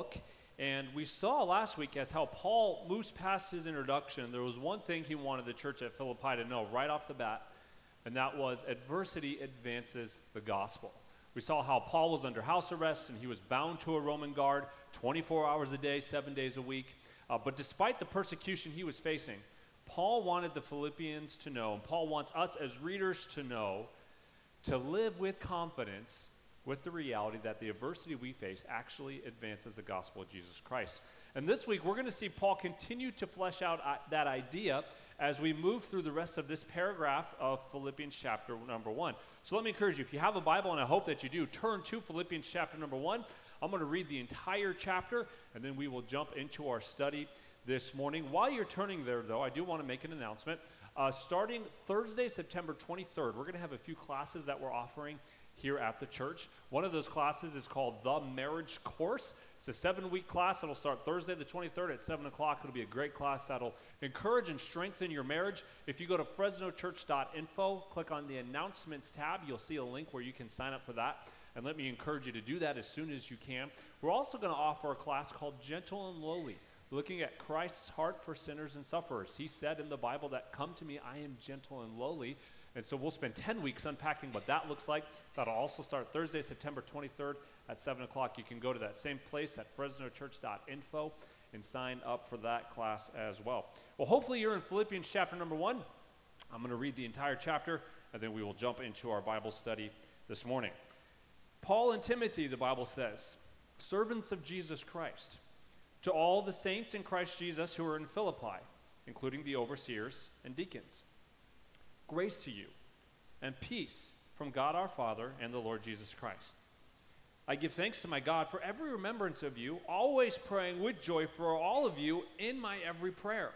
book. And we saw last week as how Paul moves past his introduction, there was one thing he wanted the church at Philippi to know right off the bat, and that was adversity advances the gospel. We saw how Paul was under house arrest and he was bound to a Roman guard 24 hours a day, seven days a week. Uh, but despite the persecution he was facing, Paul wanted the Philippians to know, and Paul wants us as readers to know, to live with confidence with the reality that the adversity we face actually advances the gospel of Jesus Christ. And this week, we're going to see Paul continue to flesh out uh, that idea as we move through the rest of this paragraph of Philippians chapter number one. So let me encourage you, if you have a Bible, and I hope that you do, turn to Philippians chapter number one. I'm going to read the entire chapter, and then we will jump into our study this morning. While you're turning there, though, I do want to make an announcement. Uh, starting Thursday, September 23rd, we're going to have a few classes that we're offering here at the church. One of those classes is called The Marriage Course. It's a seven week class. It'll start Thursday, the 23rd at 7 o'clock. It'll be a great class that'll encourage and strengthen your marriage. If you go to fresnochurch.info, click on the announcements tab, you'll see a link where you can sign up for that. And let me encourage you to do that as soon as you can. We're also going to offer a class called Gentle and Lowly, looking at Christ's heart for sinners and sufferers. He said in the Bible that, Come to me, I am gentle and lowly. And so we'll spend 10 weeks unpacking what that looks like. That'll also start Thursday, September 23rd at 7 o'clock. You can go to that same place at fresnochurch.info and sign up for that class as well. Well, hopefully you're in Philippians chapter number one. I'm going to read the entire chapter, and then we will jump into our Bible study this morning. Paul and Timothy, the Bible says, servants of Jesus Christ, to all the saints in Christ Jesus who are in Philippi, including the overseers and deacons. Grace to you and peace from God our Father and the Lord Jesus Christ. I give thanks to my God for every remembrance of you, always praying with joy for all of you in my every prayer,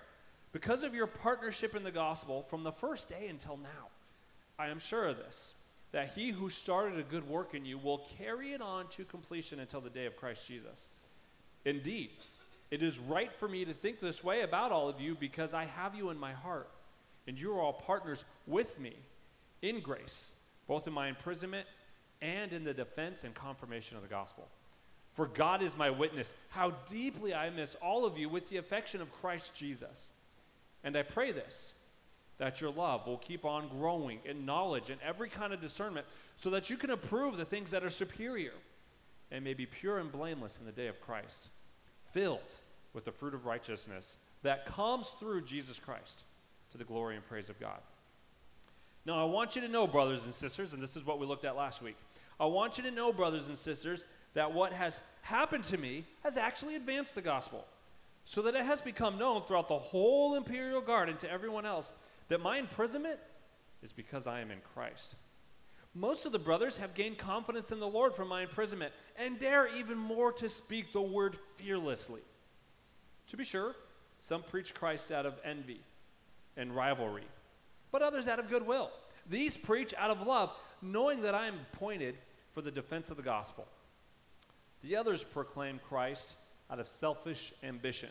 because of your partnership in the gospel from the first day until now. I am sure of this that he who started a good work in you will carry it on to completion until the day of Christ Jesus. Indeed, it is right for me to think this way about all of you because I have you in my heart, and you are all partners with me in grace, both in my imprisonment and in the defense and confirmation of the gospel. For God is my witness, how deeply I miss all of you with the affection of Christ Jesus. And I pray this that your love will keep on growing in knowledge and every kind of discernment, so that you can approve the things that are superior and may be pure and blameless in the day of Christ, filled with the fruit of righteousness that comes through Jesus Christ to the glory and praise of God. Now, I want you to know, brothers and sisters, and this is what we looked at last week. I want you to know, brothers and sisters, that what has happened to me has actually advanced the gospel, so that it has become known throughout the whole imperial guard and to everyone else that my imprisonment is because I am in Christ. Most of the brothers have gained confidence in the Lord from my imprisonment and dare even more to speak the word fearlessly. To be sure, some preach Christ out of envy and rivalry, but others out of goodwill. These preach out of love, knowing that I am appointed for the defense of the gospel. The others proclaim Christ out of selfish ambition,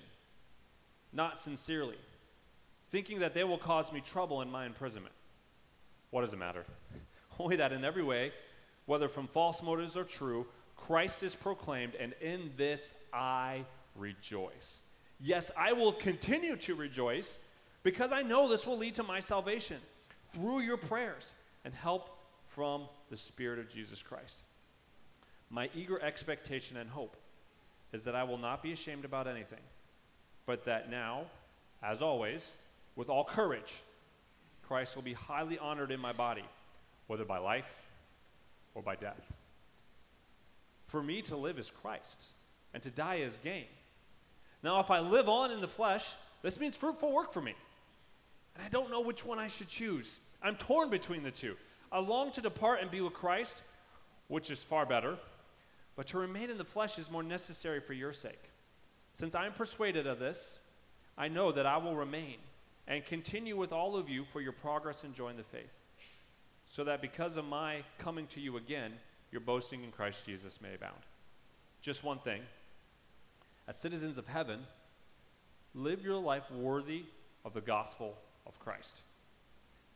not sincerely thinking that they will cause me trouble in my imprisonment. What does it matter? Only that in every way, whether from false motives or true, Christ is proclaimed, and in this I rejoice. Yes, I will continue to rejoice because I know this will lead to my salvation through your prayers and help from the Spirit of Jesus Christ. My eager expectation and hope is that I will not be ashamed about anything, but that now, as always, with all courage, Christ will be highly honored in my body, whether by life or by death. For me to live is Christ, and to die is gain. Now, if I live on in the flesh, this means fruitful work for me. And I don't know which one I should choose. I'm torn between the two. I long to depart and be with Christ, which is far better, but to remain in the flesh is more necessary for your sake. Since I am persuaded of this, I know that I will remain and continue with all of you for your progress in joining the faith, so that because of my coming to you again, your boasting in Christ Jesus may abound. Just one thing as citizens of heaven, live your life worthy of the gospel of Christ.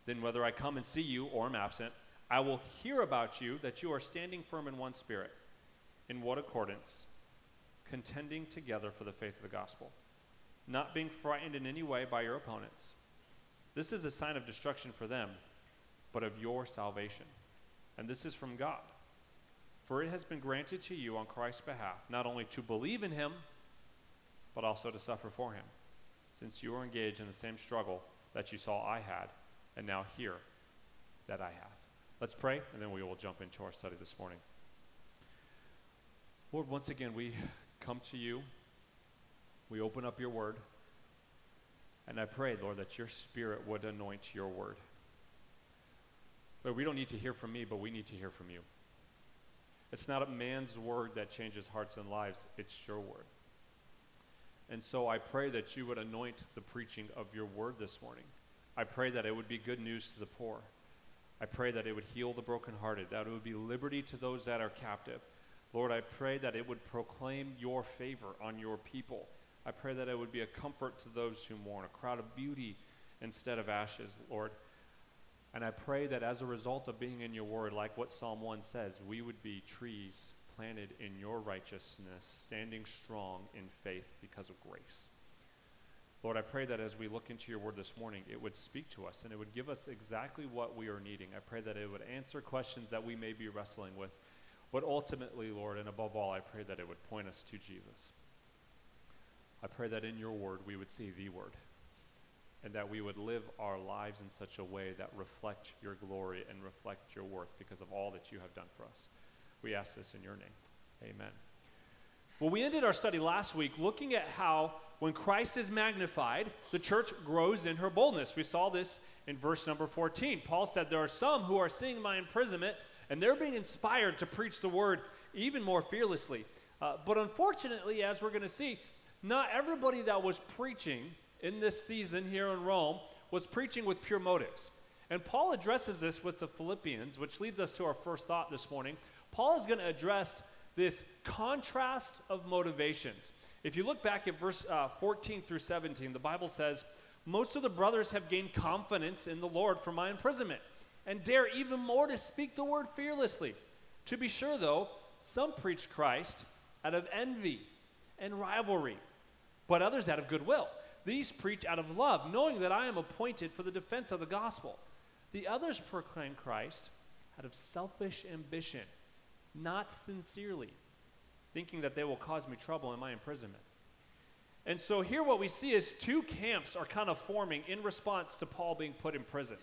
Then, whether I come and see you or am absent, I will hear about you that you are standing firm in one spirit. In what accordance? contending together for the faith of the gospel, not being frightened in any way by your opponents. This is a sign of destruction for them, but of your salvation. And this is from God. For it has been granted to you on Christ's behalf not only to believe in him, but also to suffer for him, since you are engaged in the same struggle that you saw I had, and now hear that I have. Let's pray, and then we will jump into our study this morning. Lord, once again, we come to you. We open up your word. And I pray, Lord, that your spirit would anoint your word. Lord, we don't need to hear from me, but we need to hear from you. It's not a man's word that changes hearts and lives, it's your word. And so I pray that you would anoint the preaching of your word this morning. I pray that it would be good news to the poor. I pray that it would heal the brokenhearted, that it would be liberty to those that are captive. Lord, I pray that it would proclaim your favor on your people. I pray that it would be a comfort to those who mourn, a crowd of beauty instead of ashes, Lord. And I pray that as a result of being in your word, like what Psalm 1 says, we would be trees planted in your righteousness, standing strong in faith because of grace. Lord, I pray that as we look into your word this morning, it would speak to us and it would give us exactly what we are needing. I pray that it would answer questions that we may be wrestling with. But ultimately, Lord, and above all, I pray that it would point us to Jesus. I pray that in your word we would see the word and that we would live our lives in such a way that reflect your glory and reflect your worth because of all that you have done for us. We ask this in your name. Amen. Well, we ended our study last week looking at how when Christ is magnified, the church grows in her boldness. We saw this in verse number 14. Paul said, There are some who are seeing my imprisonment and they're being inspired to preach the word even more fearlessly. Uh, but unfortunately, as we're going to see, not everybody that was preaching in this season here in Rome was preaching with pure motives. And Paul addresses this with the Philippians, which leads us to our first thought this morning. Paul is going to address this contrast of motivations. If you look back at verse uh, 14 through 17, the Bible says, Most of the brothers have gained confidence in the Lord for my imprisonment, and dare even more to speak the word fearlessly. To be sure, though, some preach Christ out of envy and rivalry, but others out of goodwill. These preach out of love, knowing that I am appointed for the defense of the gospel. The others proclaim Christ out of selfish ambition, not sincerely, thinking that they will cause me trouble in my imprisonment. And so here what we see is two camps are kind of forming in response to Paul being put in prison.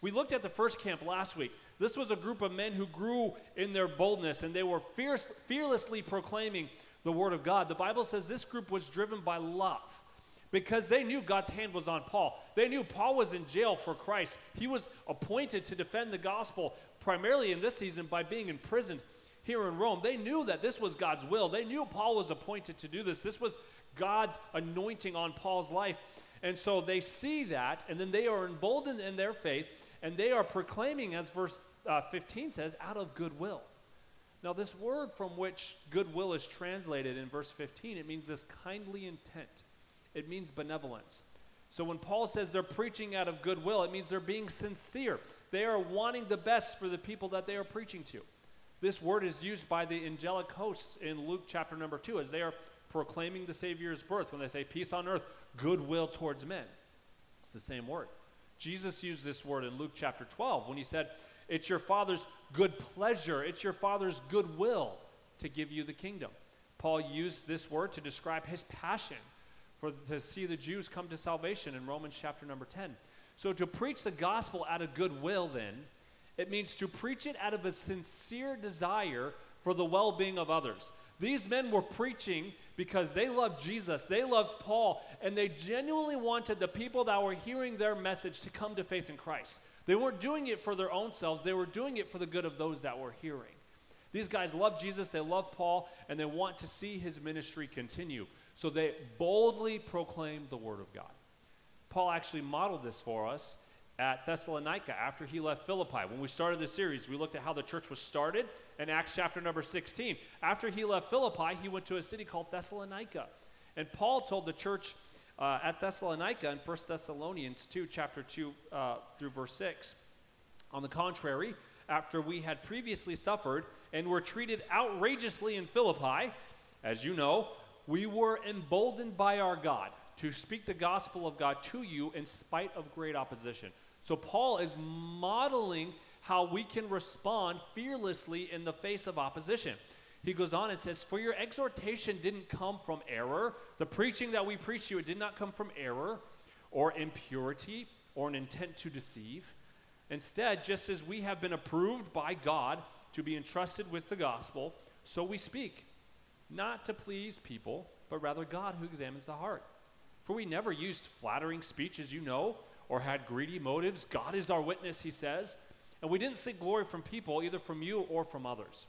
We looked at the first camp last week. This was a group of men who grew in their boldness and they were fierce, fearlessly proclaiming the word of God. The Bible says this group was driven by love because they knew God's hand was on Paul. They knew Paul was in jail for Christ. He was appointed to defend the gospel primarily in this season by being imprisoned here in Rome. They knew that this was God's will. They knew Paul was appointed to do this. This was God's anointing on Paul's life. And so they see that, and then they are emboldened in their faith, and they are proclaiming, as verse uh, 15 says, out of goodwill. Now, this word from which goodwill is translated in verse 15, it means this kindly intent it means benevolence. So when Paul says they're preaching out of goodwill, it means they're being sincere. They are wanting the best for the people that they are preaching to. This word is used by the angelic hosts in Luke chapter number 2 as they are proclaiming the Savior's birth when they say, Peace on earth, goodwill towards men. It's the same word. Jesus used this word in Luke chapter 12 when he said, It's your Father's good pleasure, it's your Father's goodwill to give you the kingdom. Paul used this word to describe his passion for to see the Jews come to salvation in Romans chapter number 10. So to preach the gospel out of goodwill then, it means to preach it out of a sincere desire for the well-being of others. These men were preaching because they loved Jesus, they loved Paul, and they genuinely wanted the people that were hearing their message to come to faith in Christ. They weren't doing it for their own selves, they were doing it for the good of those that were hearing. These guys love Jesus, they love Paul, and they want to see his ministry continue. So they boldly proclaimed the word of God. Paul actually modeled this for us at Thessalonica after he left Philippi. When we started this series, we looked at how the church was started in Acts chapter number 16. After he left Philippi, he went to a city called Thessalonica. And Paul told the church uh, at Thessalonica in 1 Thessalonians 2, chapter 2 uh, through verse 6. On the contrary, after we had previously suffered and were treated outrageously in Philippi, as you know, we were emboldened by our God to speak the gospel of God to you in spite of great opposition. So Paul is modeling how we can respond fearlessly in the face of opposition. He goes on and says, For your exhortation didn't come from error. The preaching that we preach you, it did not come from error or impurity or an intent to deceive. Instead, just as we have been approved by God to be entrusted with the gospel, so we speak, not to please people, but rather God who examines the heart. For we never used flattering speech, as you know, or had greedy motives. God is our witness, he says. And we didn't seek glory from people, either from you or from others.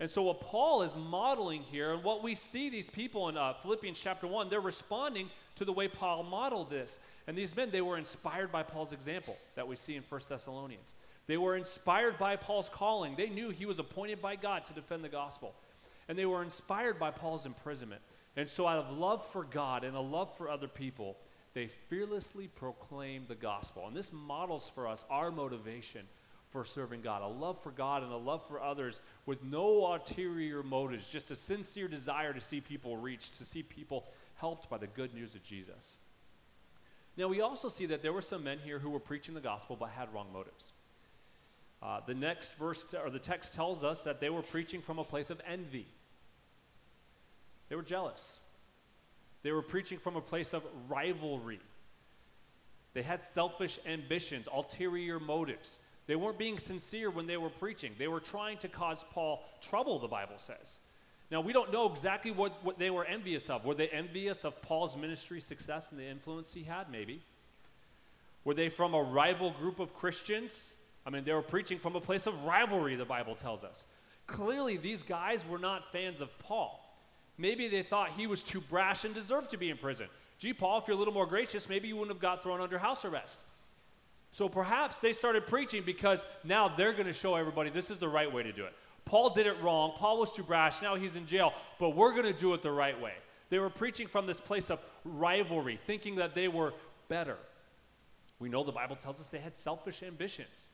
And so, what Paul is modeling here, and what we see these people in uh, Philippians chapter 1, they're responding to the way Paul modeled this. And these men, they were inspired by Paul's example that we see in 1 Thessalonians. They were inspired by Paul's calling. They knew he was appointed by God to defend the gospel. And they were inspired by Paul's imprisonment. And so, out of love for God and a love for other people, they fearlessly proclaim the gospel. And this models for us our motivation for serving God a love for God and a love for others with no ulterior motives, just a sincere desire to see people reached, to see people helped by the good news of Jesus. Now, we also see that there were some men here who were preaching the gospel but had wrong motives. Uh, the next verse, or the text tells us that they were preaching from a place of envy. They were jealous. They were preaching from a place of rivalry. They had selfish ambitions, ulterior motives. They weren't being sincere when they were preaching. They were trying to cause Paul trouble, the Bible says. Now, we don't know exactly what, what they were envious of. Were they envious of Paul's ministry success and the influence he had? Maybe. Were they from a rival group of Christians? I mean, they were preaching from a place of rivalry, the Bible tells us. Clearly, these guys were not fans of Paul. Maybe they thought he was too brash and deserved to be in prison. Gee, Paul, if you're a little more gracious, maybe you wouldn't have got thrown under house arrest. So perhaps they started preaching because now they're going to show everybody this is the right way to do it. Paul did it wrong. Paul was too brash. Now he's in jail, but we're going to do it the right way. They were preaching from this place of rivalry, thinking that they were better. We know the Bible tells us they had selfish ambitions.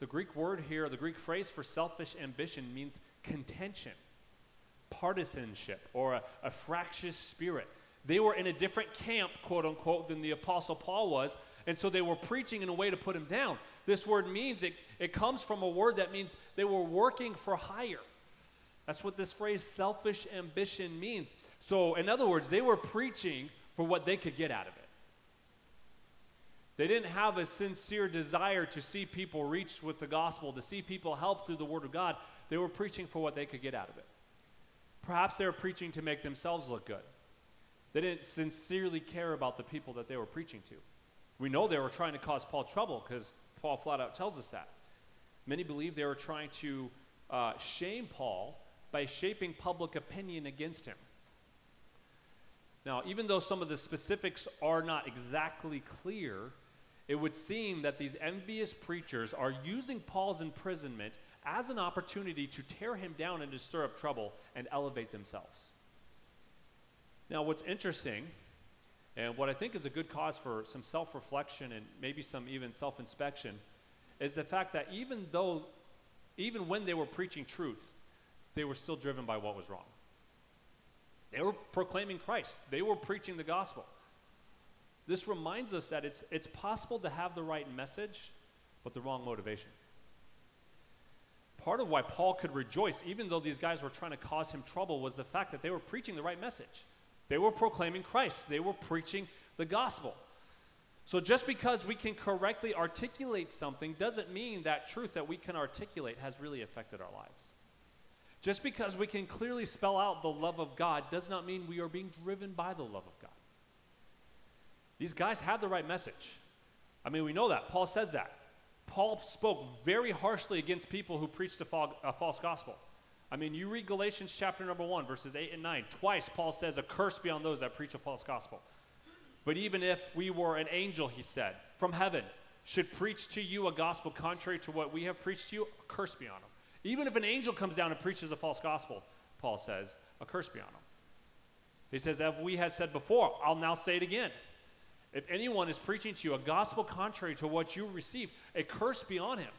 The Greek word here, the Greek phrase for selfish ambition means contention, partisanship, or a, a fractious spirit. They were in a different camp, quote unquote, than the Apostle Paul was, and so they were preaching in a way to put him down. This word means it, it comes from a word that means they were working for hire. That's what this phrase selfish ambition means. So, in other words, they were preaching for what they could get out of it. They didn't have a sincere desire to see people reached with the gospel, to see people helped through the word of God. They were preaching for what they could get out of it. Perhaps they were preaching to make themselves look good. They didn't sincerely care about the people that they were preaching to. We know they were trying to cause Paul trouble because Paul flat out tells us that. Many believe they were trying to uh, shame Paul by shaping public opinion against him. Now, even though some of the specifics are not exactly clear, it would seem that these envious preachers are using Paul's imprisonment as an opportunity to tear him down and to stir up trouble and elevate themselves. Now, what's interesting and what I think is a good cause for some self reflection and maybe some even self inspection is the fact that even though, even when they were preaching truth, they were still driven by what was wrong. They were proclaiming Christ, they were preaching the gospel. This reminds us that it's, it's possible to have the right message, but the wrong motivation. Part of why Paul could rejoice, even though these guys were trying to cause him trouble, was the fact that they were preaching the right message. They were proclaiming Christ, they were preaching the gospel. So just because we can correctly articulate something doesn't mean that truth that we can articulate has really affected our lives. Just because we can clearly spell out the love of God does not mean we are being driven by the love of God. These guys had the right message. I mean, we know that. Paul says that. Paul spoke very harshly against people who preached a, a false gospel. I mean, you read Galatians chapter number 1, verses 8 and 9. Twice, Paul says, A curse be on those that preach a false gospel. But even if we were an angel, he said, from heaven, should preach to you a gospel contrary to what we have preached to you, a curse be on them. Even if an angel comes down and preaches a false gospel, Paul says, a curse be on them. He says, as we had said before, I'll now say it again. If anyone is preaching to you a gospel contrary to what you received, a curse be on him.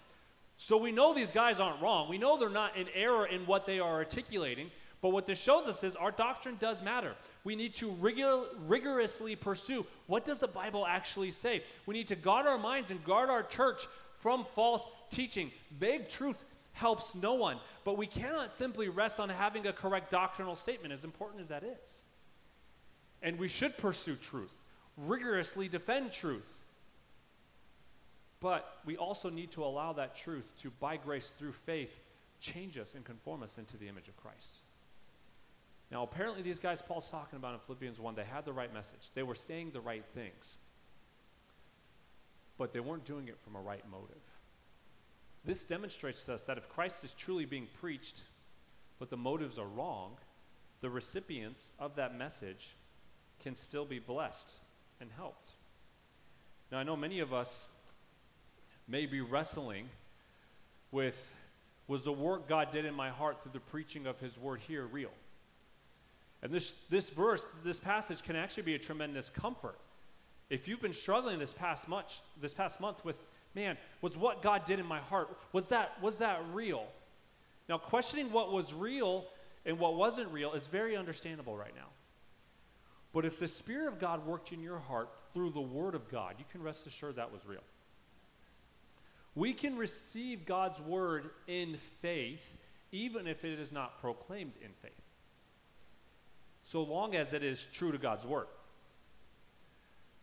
So we know these guys aren't wrong. We know they're not in error in what they are articulating, But what this shows us is our doctrine does matter. We need to rigor- rigorously pursue what does the Bible actually say? We need to guard our minds and guard our church from false teaching. Vague truth helps no one, but we cannot simply rest on having a correct doctrinal statement, as important as that is. And we should pursue truth, rigorously defend truth. But we also need to allow that truth to, by grace through faith, change us and conform us into the image of Christ. Now, apparently, these guys Paul's talking about in Philippians 1, they had the right message. They were saying the right things, but they weren't doing it from a right motive. This demonstrates to us that if Christ is truly being preached, but the motives are wrong, the recipients of that message can still be blessed and helped. Now, I know many of us may be wrestling with was the work God did in my heart through the preaching of His word here real? And this, this verse, this passage can actually be a tremendous comfort. If you've been struggling this past much, this past month with, man, was what God did in my heart, was that, was that real? Now, questioning what was real and what wasn't real is very understandable right now. But if the Spirit of God worked in your heart through the Word of God, you can rest assured that was real. We can receive God's word in faith, even if it is not proclaimed in faith, so long as it is true to God's word.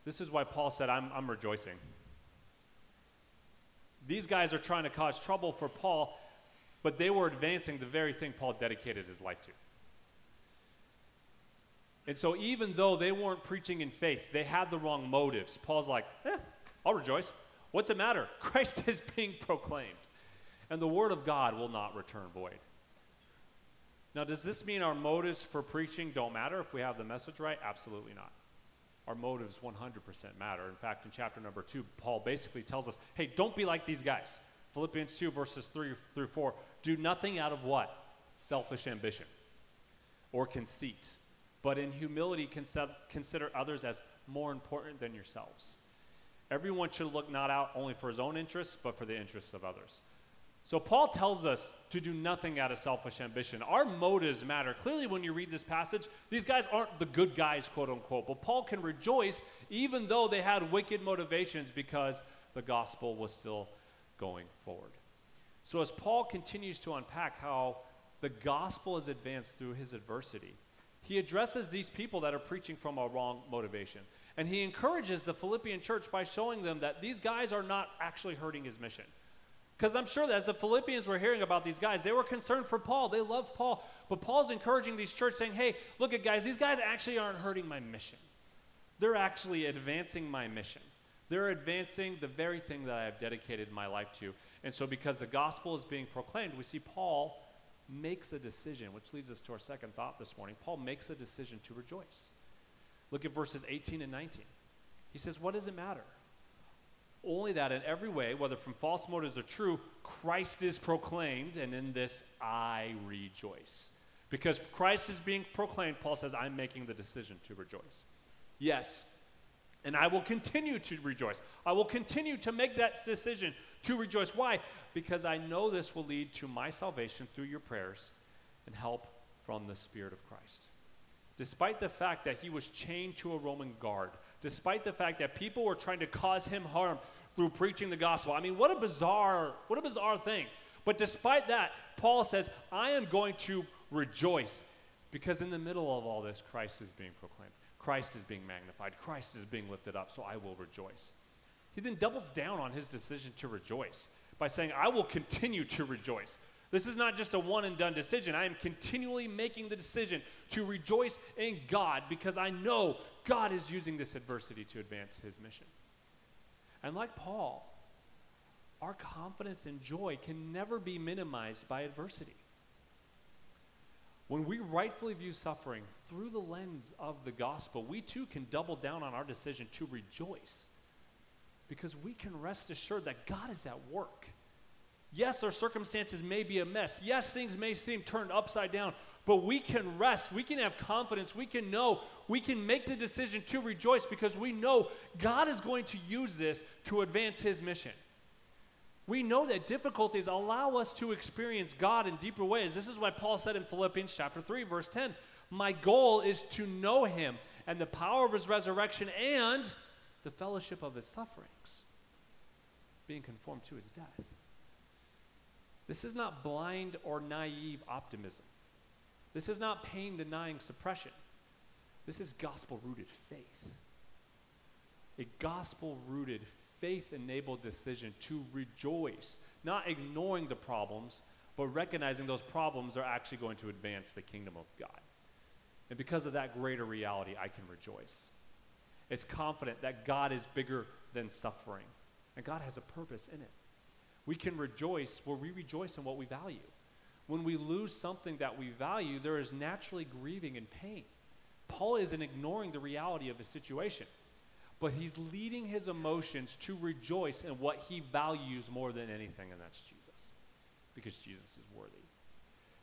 This is why Paul said, I'm, I'm rejoicing. These guys are trying to cause trouble for Paul, but they were advancing the very thing Paul dedicated his life to. And so, even though they weren't preaching in faith, they had the wrong motives. Paul's like, eh, I'll rejoice. What's the matter? Christ is being proclaimed, and the word of God will not return void. Now, does this mean our motives for preaching don't matter if we have the message right? Absolutely not. Our motives 100% matter. In fact, in chapter number 2, Paul basically tells us hey, don't be like these guys. Philippians 2, verses 3 through 4. Do nothing out of what? Selfish ambition or conceit, but in humility consider others as more important than yourselves. Everyone should look not out only for his own interests, but for the interests of others. So Paul tells us to do nothing out of selfish ambition. Our motives matter. Clearly, when you read this passage, these guys aren't the good guys, quote unquote. But Paul can rejoice even though they had wicked motivations because the gospel was still going forward. So as Paul continues to unpack how the gospel is advanced through his adversity, he addresses these people that are preaching from a wrong motivation. And he encourages the Philippian church by showing them that these guys are not actually hurting his mission. Because I'm sure that as the Philippians were hearing about these guys, they were concerned for Paul. They loved Paul. But Paul's encouraging these church saying, hey, look at guys, these guys actually aren't hurting my mission. They're actually advancing my mission. They're advancing the very thing that I have dedicated my life to. And so, because the gospel is being proclaimed, we see Paul makes a decision, which leads us to our second thought this morning. Paul makes a decision to rejoice. Look at verses 18 and 19. He says, What does it matter? Only that in every way, whether from false motives or true, Christ is proclaimed, and in this I rejoice. Because Christ is being proclaimed, Paul says, I'm making the decision to rejoice. Yes, and I will continue to rejoice. I will continue to make that decision to rejoice. Why? Because I know this will lead to my salvation through your prayers and help from the Spirit of Christ despite the fact that he was chained to a Roman guard, despite the fact that people were trying to cause him harm through preaching the gospel. I mean, what a bizarre, what a bizarre thing. But despite that, Paul says, I am going to rejoice because in the middle of all this, Christ is being proclaimed. Christ is being magnified. Christ is being lifted up, so I will rejoice. He then doubles down on his decision to rejoice by saying, I will continue to rejoice. This is not just a one and done decision. I am continually making the decision to rejoice in God because I know God is using this adversity to advance his mission. And like Paul, our confidence and joy can never be minimized by adversity. When we rightfully view suffering through the lens of the gospel, we too can double down on our decision to rejoice because we can rest assured that God is at work Yes, our circumstances may be a mess. Yes, things may seem turned upside down, but we can rest. We can have confidence. We can know. We can make the decision to rejoice because we know God is going to use this to advance His mission. We know that difficulties allow us to experience God in deeper ways. This is why Paul said in Philippians chapter 3 verse 10, "My goal is to know him and the power of his resurrection and the fellowship of his sufferings, being conformed to his death." This is not blind or naive optimism. This is not pain denying suppression. This is gospel rooted faith. A gospel rooted, faith enabled decision to rejoice, not ignoring the problems, but recognizing those problems are actually going to advance the kingdom of God. And because of that greater reality, I can rejoice. It's confident that God is bigger than suffering, and God has a purpose in it. We can rejoice where we rejoice in what we value. When we lose something that we value, there is naturally grieving and pain. Paul isn't ignoring the reality of his situation, but he's leading his emotions to rejoice in what he values more than anything, and that's Jesus, because Jesus is worthy.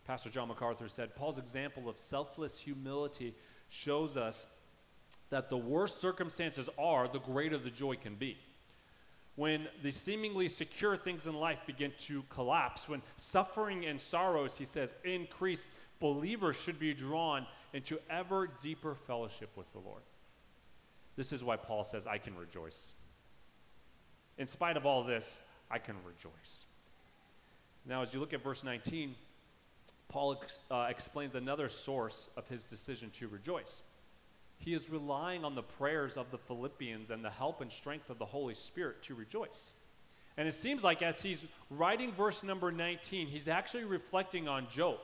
Pastor John MacArthur said Paul's example of selfless humility shows us that the worse circumstances are, the greater the joy can be when the seemingly secure things in life begin to collapse, when suffering and sorrows, he says, increase, believers should be drawn into ever deeper fellowship with the Lord. This is why Paul says, I can rejoice. In spite of all this, I can rejoice. Now, as you look at verse 19, Paul ex- uh, explains another source of his decision to rejoice. He is relying on the prayers of the Philippians and the help and strength of the Holy Spirit to rejoice. And it seems like as he's writing verse number 19, he's actually reflecting on Job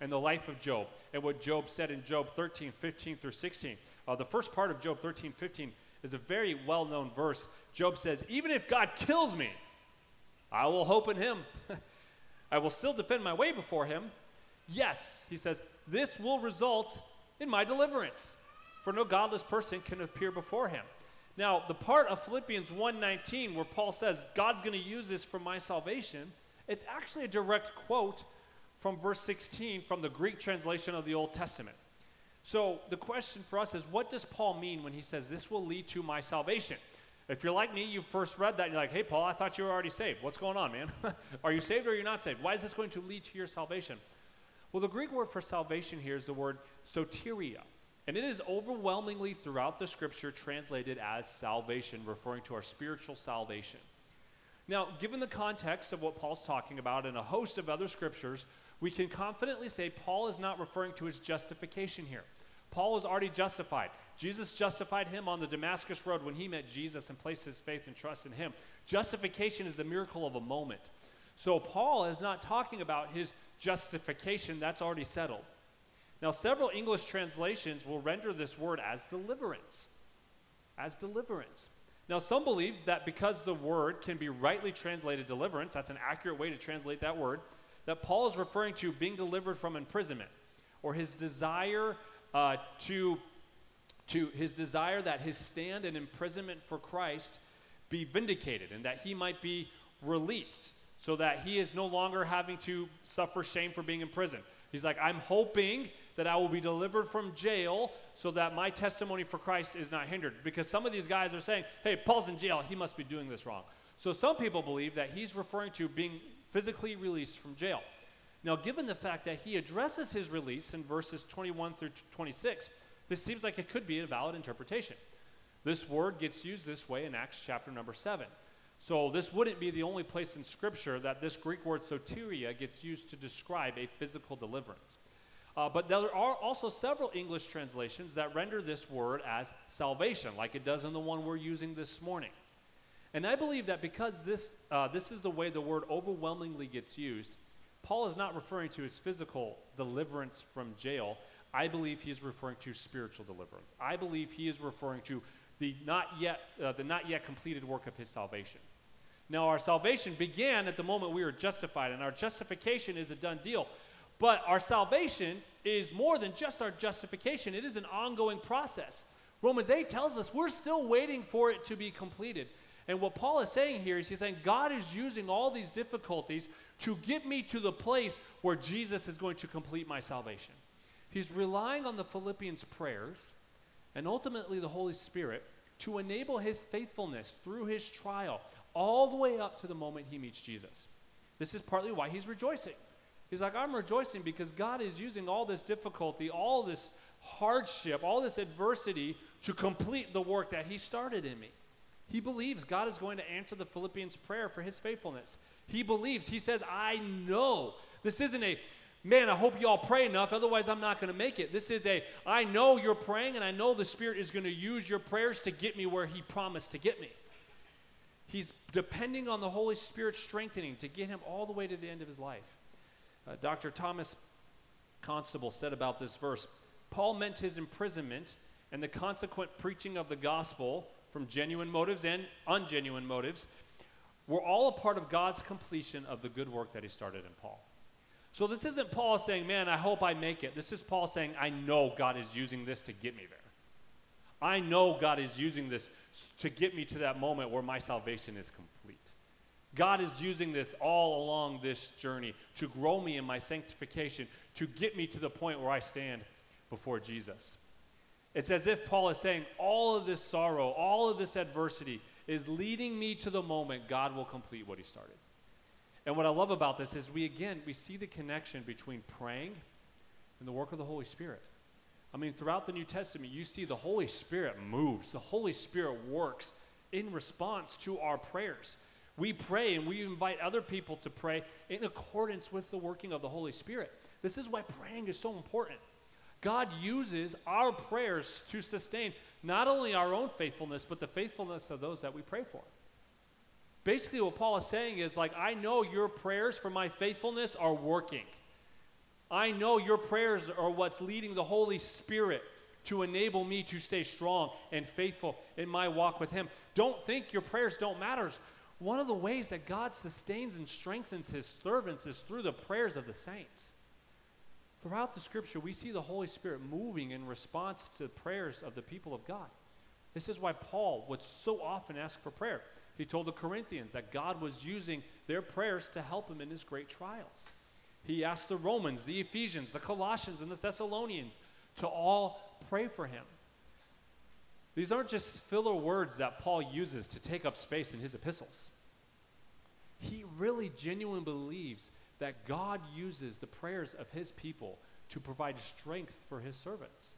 and the life of Job and what Job said in Job 13, 15 through 16. Uh, the first part of Job 13, 15 is a very well known verse. Job says, Even if God kills me, I will hope in him. I will still defend my way before him. Yes, he says, this will result in my deliverance for no godless person can appear before him. Now, the part of Philippians 1:19 where Paul says God's going to use this for my salvation, it's actually a direct quote from verse 16 from the Greek translation of the Old Testament. So, the question for us is what does Paul mean when he says this will lead to my salvation? If you're like me, you first read that, and you're like, hey, Paul, I thought you were already saved. What's going on, man? are you saved or are you not saved? Why is this going to lead to your salvation? Well, the Greek word for salvation here is the word soteria. And it is overwhelmingly throughout the scripture translated as salvation, referring to our spiritual salvation. Now, given the context of what Paul's talking about and a host of other scriptures, we can confidently say Paul is not referring to his justification here. Paul is already justified. Jesus justified him on the Damascus Road when he met Jesus and placed his faith and trust in him. Justification is the miracle of a moment. So, Paul is not talking about his justification, that's already settled. Now, several English translations will render this word as deliverance. As deliverance. Now, some believe that because the word can be rightly translated deliverance, that's an accurate way to translate that word, that Paul is referring to being delivered from imprisonment or his desire uh, to, to his desire that his stand and imprisonment for Christ be vindicated and that he might be released so that he is no longer having to suffer shame for being in prison. He's like, I'm hoping that I will be delivered from jail so that my testimony for Christ is not hindered. Because some of these guys are saying, hey, Paul's in jail, he must be doing this wrong. So some people believe that he's referring to being physically released from jail. Now, given the fact that he addresses his release in verses 21 through 26, this seems like it could be a valid interpretation. This word gets used this way in Acts chapter number 7. So, this wouldn't be the only place in Scripture that this Greek word soteria gets used to describe a physical deliverance. Uh, but there are also several English translations that render this word as salvation, like it does in the one we're using this morning. And I believe that because this, uh, this is the way the word overwhelmingly gets used, Paul is not referring to his physical deliverance from jail. I believe he is referring to spiritual deliverance. I believe he is referring to the not yet, uh, the not yet completed work of his salvation. Now, our salvation began at the moment we were justified, and our justification is a done deal. But our salvation is more than just our justification, it is an ongoing process. Romans 8 tells us we're still waiting for it to be completed. And what Paul is saying here is he's saying God is using all these difficulties to get me to the place where Jesus is going to complete my salvation. He's relying on the Philippians' prayers and ultimately the Holy Spirit to enable his faithfulness through his trial, all the way up to the moment he meets Jesus. This is partly why he's rejoicing. He's like, I'm rejoicing because God is using all this difficulty, all this hardship, all this adversity to complete the work that he started in me. He believes God is going to answer the Philippians' prayer for his faithfulness. He believes, he says, I know. This isn't a, man, I hope you all pray enough, otherwise I'm not going to make it. This is a, I know you're praying, and I know the Spirit is going to use your prayers to get me where he promised to get me. He's depending on the Holy Spirit strengthening to get him all the way to the end of his life. Uh, Dr. Thomas Constable said about this verse Paul meant his imprisonment and the consequent preaching of the gospel from genuine motives and ungenuine motives were all a part of God's completion of the good work that he started in Paul. So this isn't Paul saying, Man, I hope I make it. This is Paul saying, I know God is using this to get me there. I know God is using this to get me to that moment where my salvation is complete. God is using this all along this journey to grow me in my sanctification, to get me to the point where I stand before Jesus. It's as if Paul is saying, all of this sorrow, all of this adversity is leading me to the moment God will complete what he started. And what I love about this is we again we see the connection between praying and the work of the Holy Spirit. I mean, throughout the New Testament, you see the Holy Spirit moves, the Holy Spirit works in response to our prayers. We pray and we invite other people to pray in accordance with the working of the Holy Spirit. This is why praying is so important. God uses our prayers to sustain not only our own faithfulness, but the faithfulness of those that we pray for. Basically, what Paul is saying is like, I know your prayers for my faithfulness are working. I know your prayers are what's leading the Holy Spirit to enable me to stay strong and faithful in my walk with Him. Don't think your prayers don't matter. One of the ways that God sustains and strengthens his servants is through the prayers of the saints. Throughout the scripture, we see the Holy Spirit moving in response to the prayers of the people of God. This is why Paul would so often ask for prayer. He told the Corinthians that God was using their prayers to help him in his great trials. He asked the Romans, the Ephesians, the Colossians, and the Thessalonians to all pray for him. These aren't just filler words that Paul uses to take up space in his epistles. He really genuinely believes that God uses the prayers of his people to provide strength for his servants.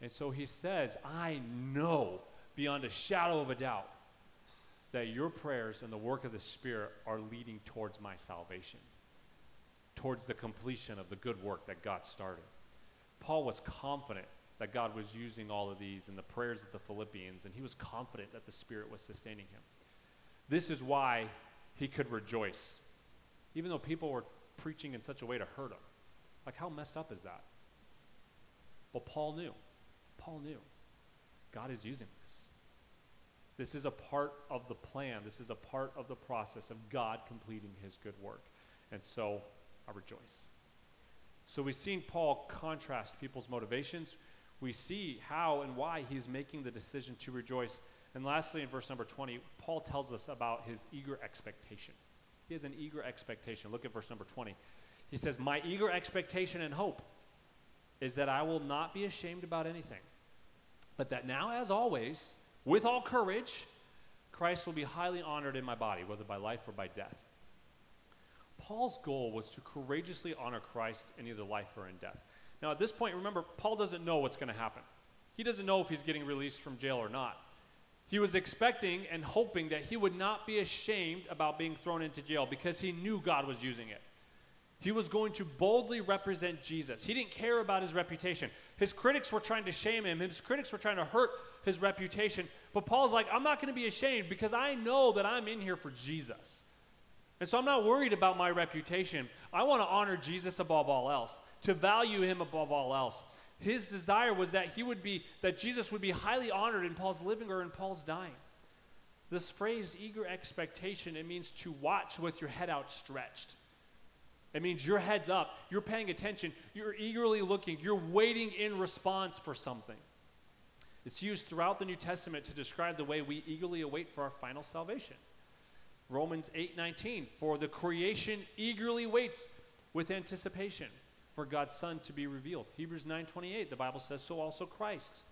And so he says, I know beyond a shadow of a doubt that your prayers and the work of the Spirit are leading towards my salvation, towards the completion of the good work that God started. Paul was confident that God was using all of these in the prayers of the Philippians, and he was confident that the Spirit was sustaining him. This is why he could rejoice, even though people were preaching in such a way to hurt him. Like, how messed up is that? But Paul knew. Paul knew. God is using this. This is a part of the plan. This is a part of the process of God completing his good work. And so I rejoice. So we've seen Paul contrast people's motivations we see how and why he's making the decision to rejoice. And lastly, in verse number 20, Paul tells us about his eager expectation. He has an eager expectation. Look at verse number 20. He says, My eager expectation and hope is that I will not be ashamed about anything, but that now, as always, with all courage, Christ will be highly honored in my body, whether by life or by death. Paul's goal was to courageously honor Christ in either life or in death. Now, at this point, remember, Paul doesn't know what's going to happen. He doesn't know if he's getting released from jail or not. He was expecting and hoping that he would not be ashamed about being thrown into jail because he knew God was using it. He was going to boldly represent Jesus. He didn't care about his reputation. His critics were trying to shame him, his critics were trying to hurt his reputation. But Paul's like, I'm not going to be ashamed because I know that I'm in here for Jesus. And so I'm not worried about my reputation. I want to honor Jesus above all else, to value him above all else. His desire was that he would be that Jesus would be highly honored in Paul's living or in Paul's dying. This phrase eager expectation it means to watch with your head outstretched. It means your head's up, you're paying attention, you're eagerly looking, you're waiting in response for something. It's used throughout the New Testament to describe the way we eagerly await for our final salvation. Romans 8:19 For the creation eagerly waits with anticipation for God's son to be revealed. Hebrews 9:28 the Bible says so also Christ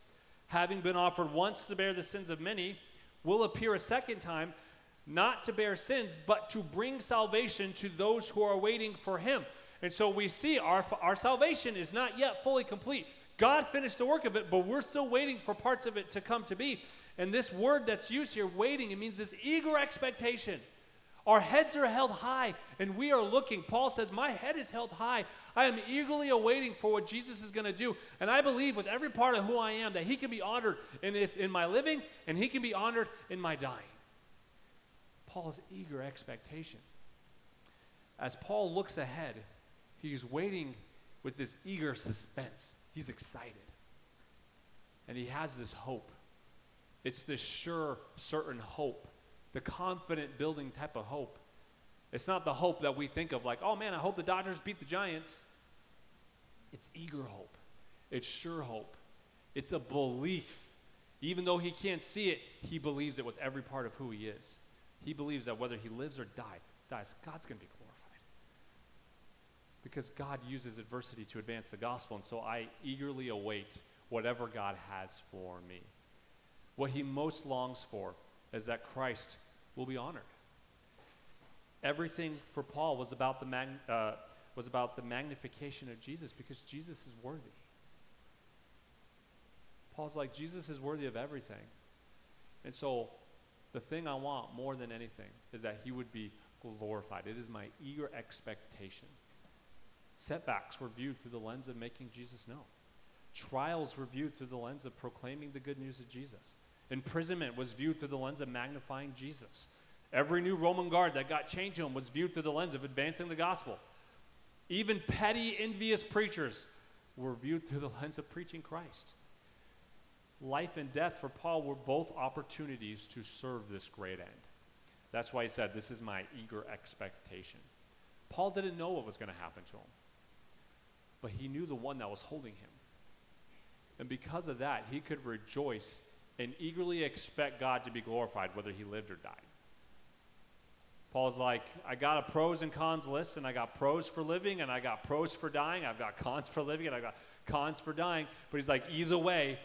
having been offered once to bear the sins of many will appear a second time not to bear sins, but to bring salvation to those who are waiting for him. And so we see our, our salvation is not yet fully complete. God finished the work of it, but we're still waiting for parts of it to come to be. And this word that's used here, waiting, it means this eager expectation. Our heads are held high, and we are looking. Paul says, My head is held high. I am eagerly awaiting for what Jesus is going to do. And I believe with every part of who I am that he can be honored in, if, in my living, and he can be honored in my dying. Paul's eager expectation. As Paul looks ahead, he's waiting with this eager suspense. He's excited. And he has this hope. It's this sure, certain hope, the confident building type of hope. It's not the hope that we think of, like, oh man, I hope the Dodgers beat the Giants. It's eager hope, it's sure hope, it's a belief. Even though he can't see it, he believes it with every part of who he is. He believes that whether he lives or die, dies, God's going to be glorified. Because God uses adversity to advance the gospel, and so I eagerly await whatever God has for me. What he most longs for is that Christ will be honored. Everything for Paul was about the, mag- uh, was about the magnification of Jesus because Jesus is worthy. Paul's like, Jesus is worthy of everything. And so, the thing I want more than anything is that he would be glorified. It is my eager expectation. Setbacks were viewed through the lens of making Jesus known. Trials were viewed through the lens of proclaiming the good news of Jesus. Imprisonment was viewed through the lens of magnifying Jesus. Every new Roman guard that got chained to him was viewed through the lens of advancing the gospel. Even petty, envious preachers were viewed through the lens of preaching Christ. Life and death for Paul were both opportunities to serve this great end. That's why he said, This is my eager expectation. Paul didn't know what was going to happen to him, but he knew the one that was holding him. And because of that, he could rejoice and eagerly expect God to be glorified whether he lived or died. Paul's like, I got a pros and cons list, and I got pros for living, and I got pros for dying, I've got cons for living, and I got cons for dying. But he's like, either way,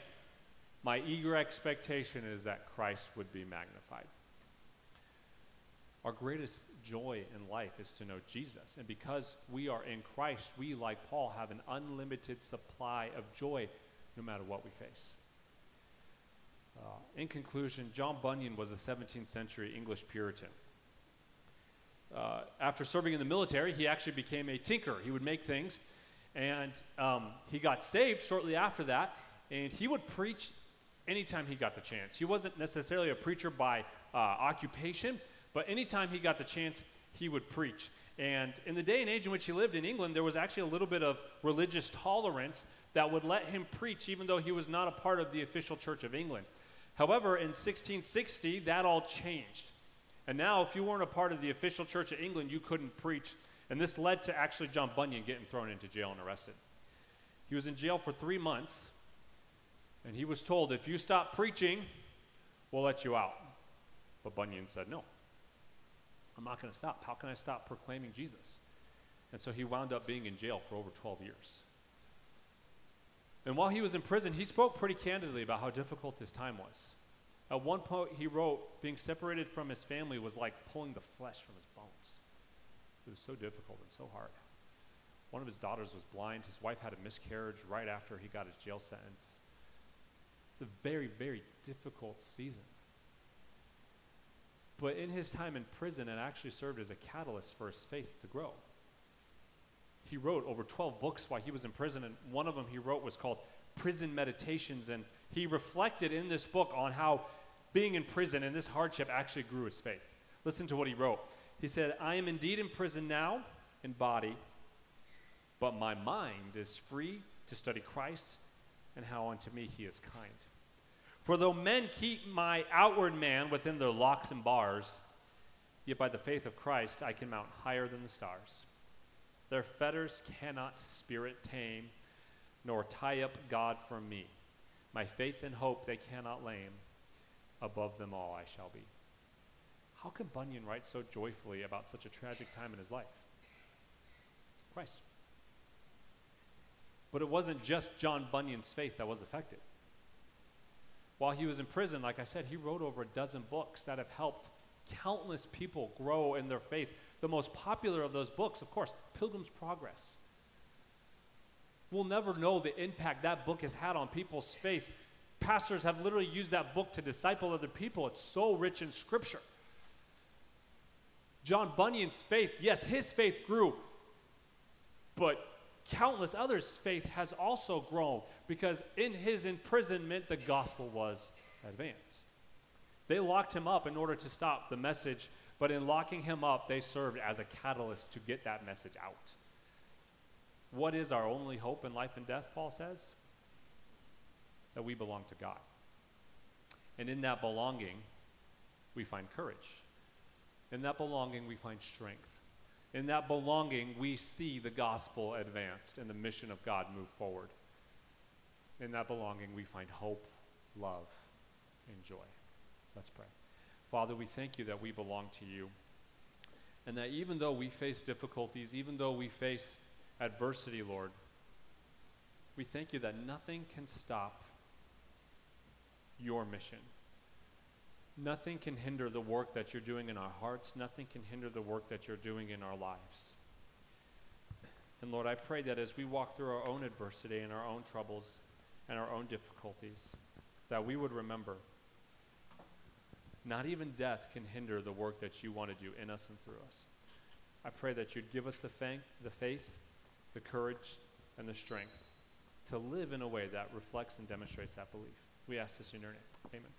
my eager expectation is that Christ would be magnified. Our greatest joy in life is to know Jesus. And because we are in Christ, we, like Paul, have an unlimited supply of joy no matter what we face. Uh, in conclusion, John Bunyan was a 17th century English Puritan. Uh, after serving in the military, he actually became a tinker. He would make things. And um, he got saved shortly after that. And he would preach anytime he got the chance. He wasn't necessarily a preacher by uh, occupation, but anytime he got the chance, he would preach. And in the day and age in which he lived in England, there was actually a little bit of religious tolerance that would let him preach, even though he was not a part of the official Church of England. However, in 1660, that all changed. And now, if you weren't a part of the official Church of England, you couldn't preach. And this led to actually John Bunyan getting thrown into jail and arrested. He was in jail for three months and he was told, if you stop preaching, we'll let you out. But Bunyan said, no. I'm not going to stop. How can I stop proclaiming Jesus? And so he wound up being in jail for over 12 years. And while he was in prison, he spoke pretty candidly about how difficult his time was. At one point, he wrote, being separated from his family was like pulling the flesh from his bones. It was so difficult and so hard. One of his daughters was blind. His wife had a miscarriage right after he got his jail sentence. It's a very, very difficult season. But in his time in prison, it actually served as a catalyst for his faith to grow. He wrote over 12 books while he was in prison, and one of them he wrote was called Prison Meditations. And he reflected in this book on how being in prison and this hardship actually grew his faith. Listen to what he wrote. He said, I am indeed in prison now in body, but my mind is free to study Christ and how unto me he is kind. For though men keep my outward man within their locks and bars, yet by the faith of Christ I can mount higher than the stars. Their fetters cannot spirit tame, nor tie up God from me. My faith and hope they cannot lame. Above them all I shall be. How can Bunyan write so joyfully about such a tragic time in his life? Christ. But it wasn't just John Bunyan's faith that was affected. While he was in prison, like I said, he wrote over a dozen books that have helped countless people grow in their faith. The most popular of those books, of course, Pilgrim's Progress. We'll never know the impact that book has had on people's faith. Pastors have literally used that book to disciple other people. It's so rich in scripture. John Bunyan's faith, yes, his faith grew, but countless others' faith has also grown because in his imprisonment, the gospel was advanced. They locked him up in order to stop the message, but in locking him up, they served as a catalyst to get that message out. What is our only hope in life and death, Paul says? That we belong to God. And in that belonging, we find courage. In that belonging, we find strength. In that belonging, we see the gospel advanced and the mission of God move forward. In that belonging, we find hope, love, and joy. Let's pray. Father, we thank you that we belong to you. And that even though we face difficulties, even though we face adversity, Lord, we thank you that nothing can stop your mission. Nothing can hinder the work that you're doing in our hearts. Nothing can hinder the work that you're doing in our lives. And Lord, I pray that as we walk through our own adversity and our own troubles and our own difficulties, that we would remember not even death can hinder the work that you want to do in us and through us. I pray that you'd give us the, fa- the faith, the courage, and the strength to live in a way that reflects and demonstrates that belief. We ask this in your name. Amen.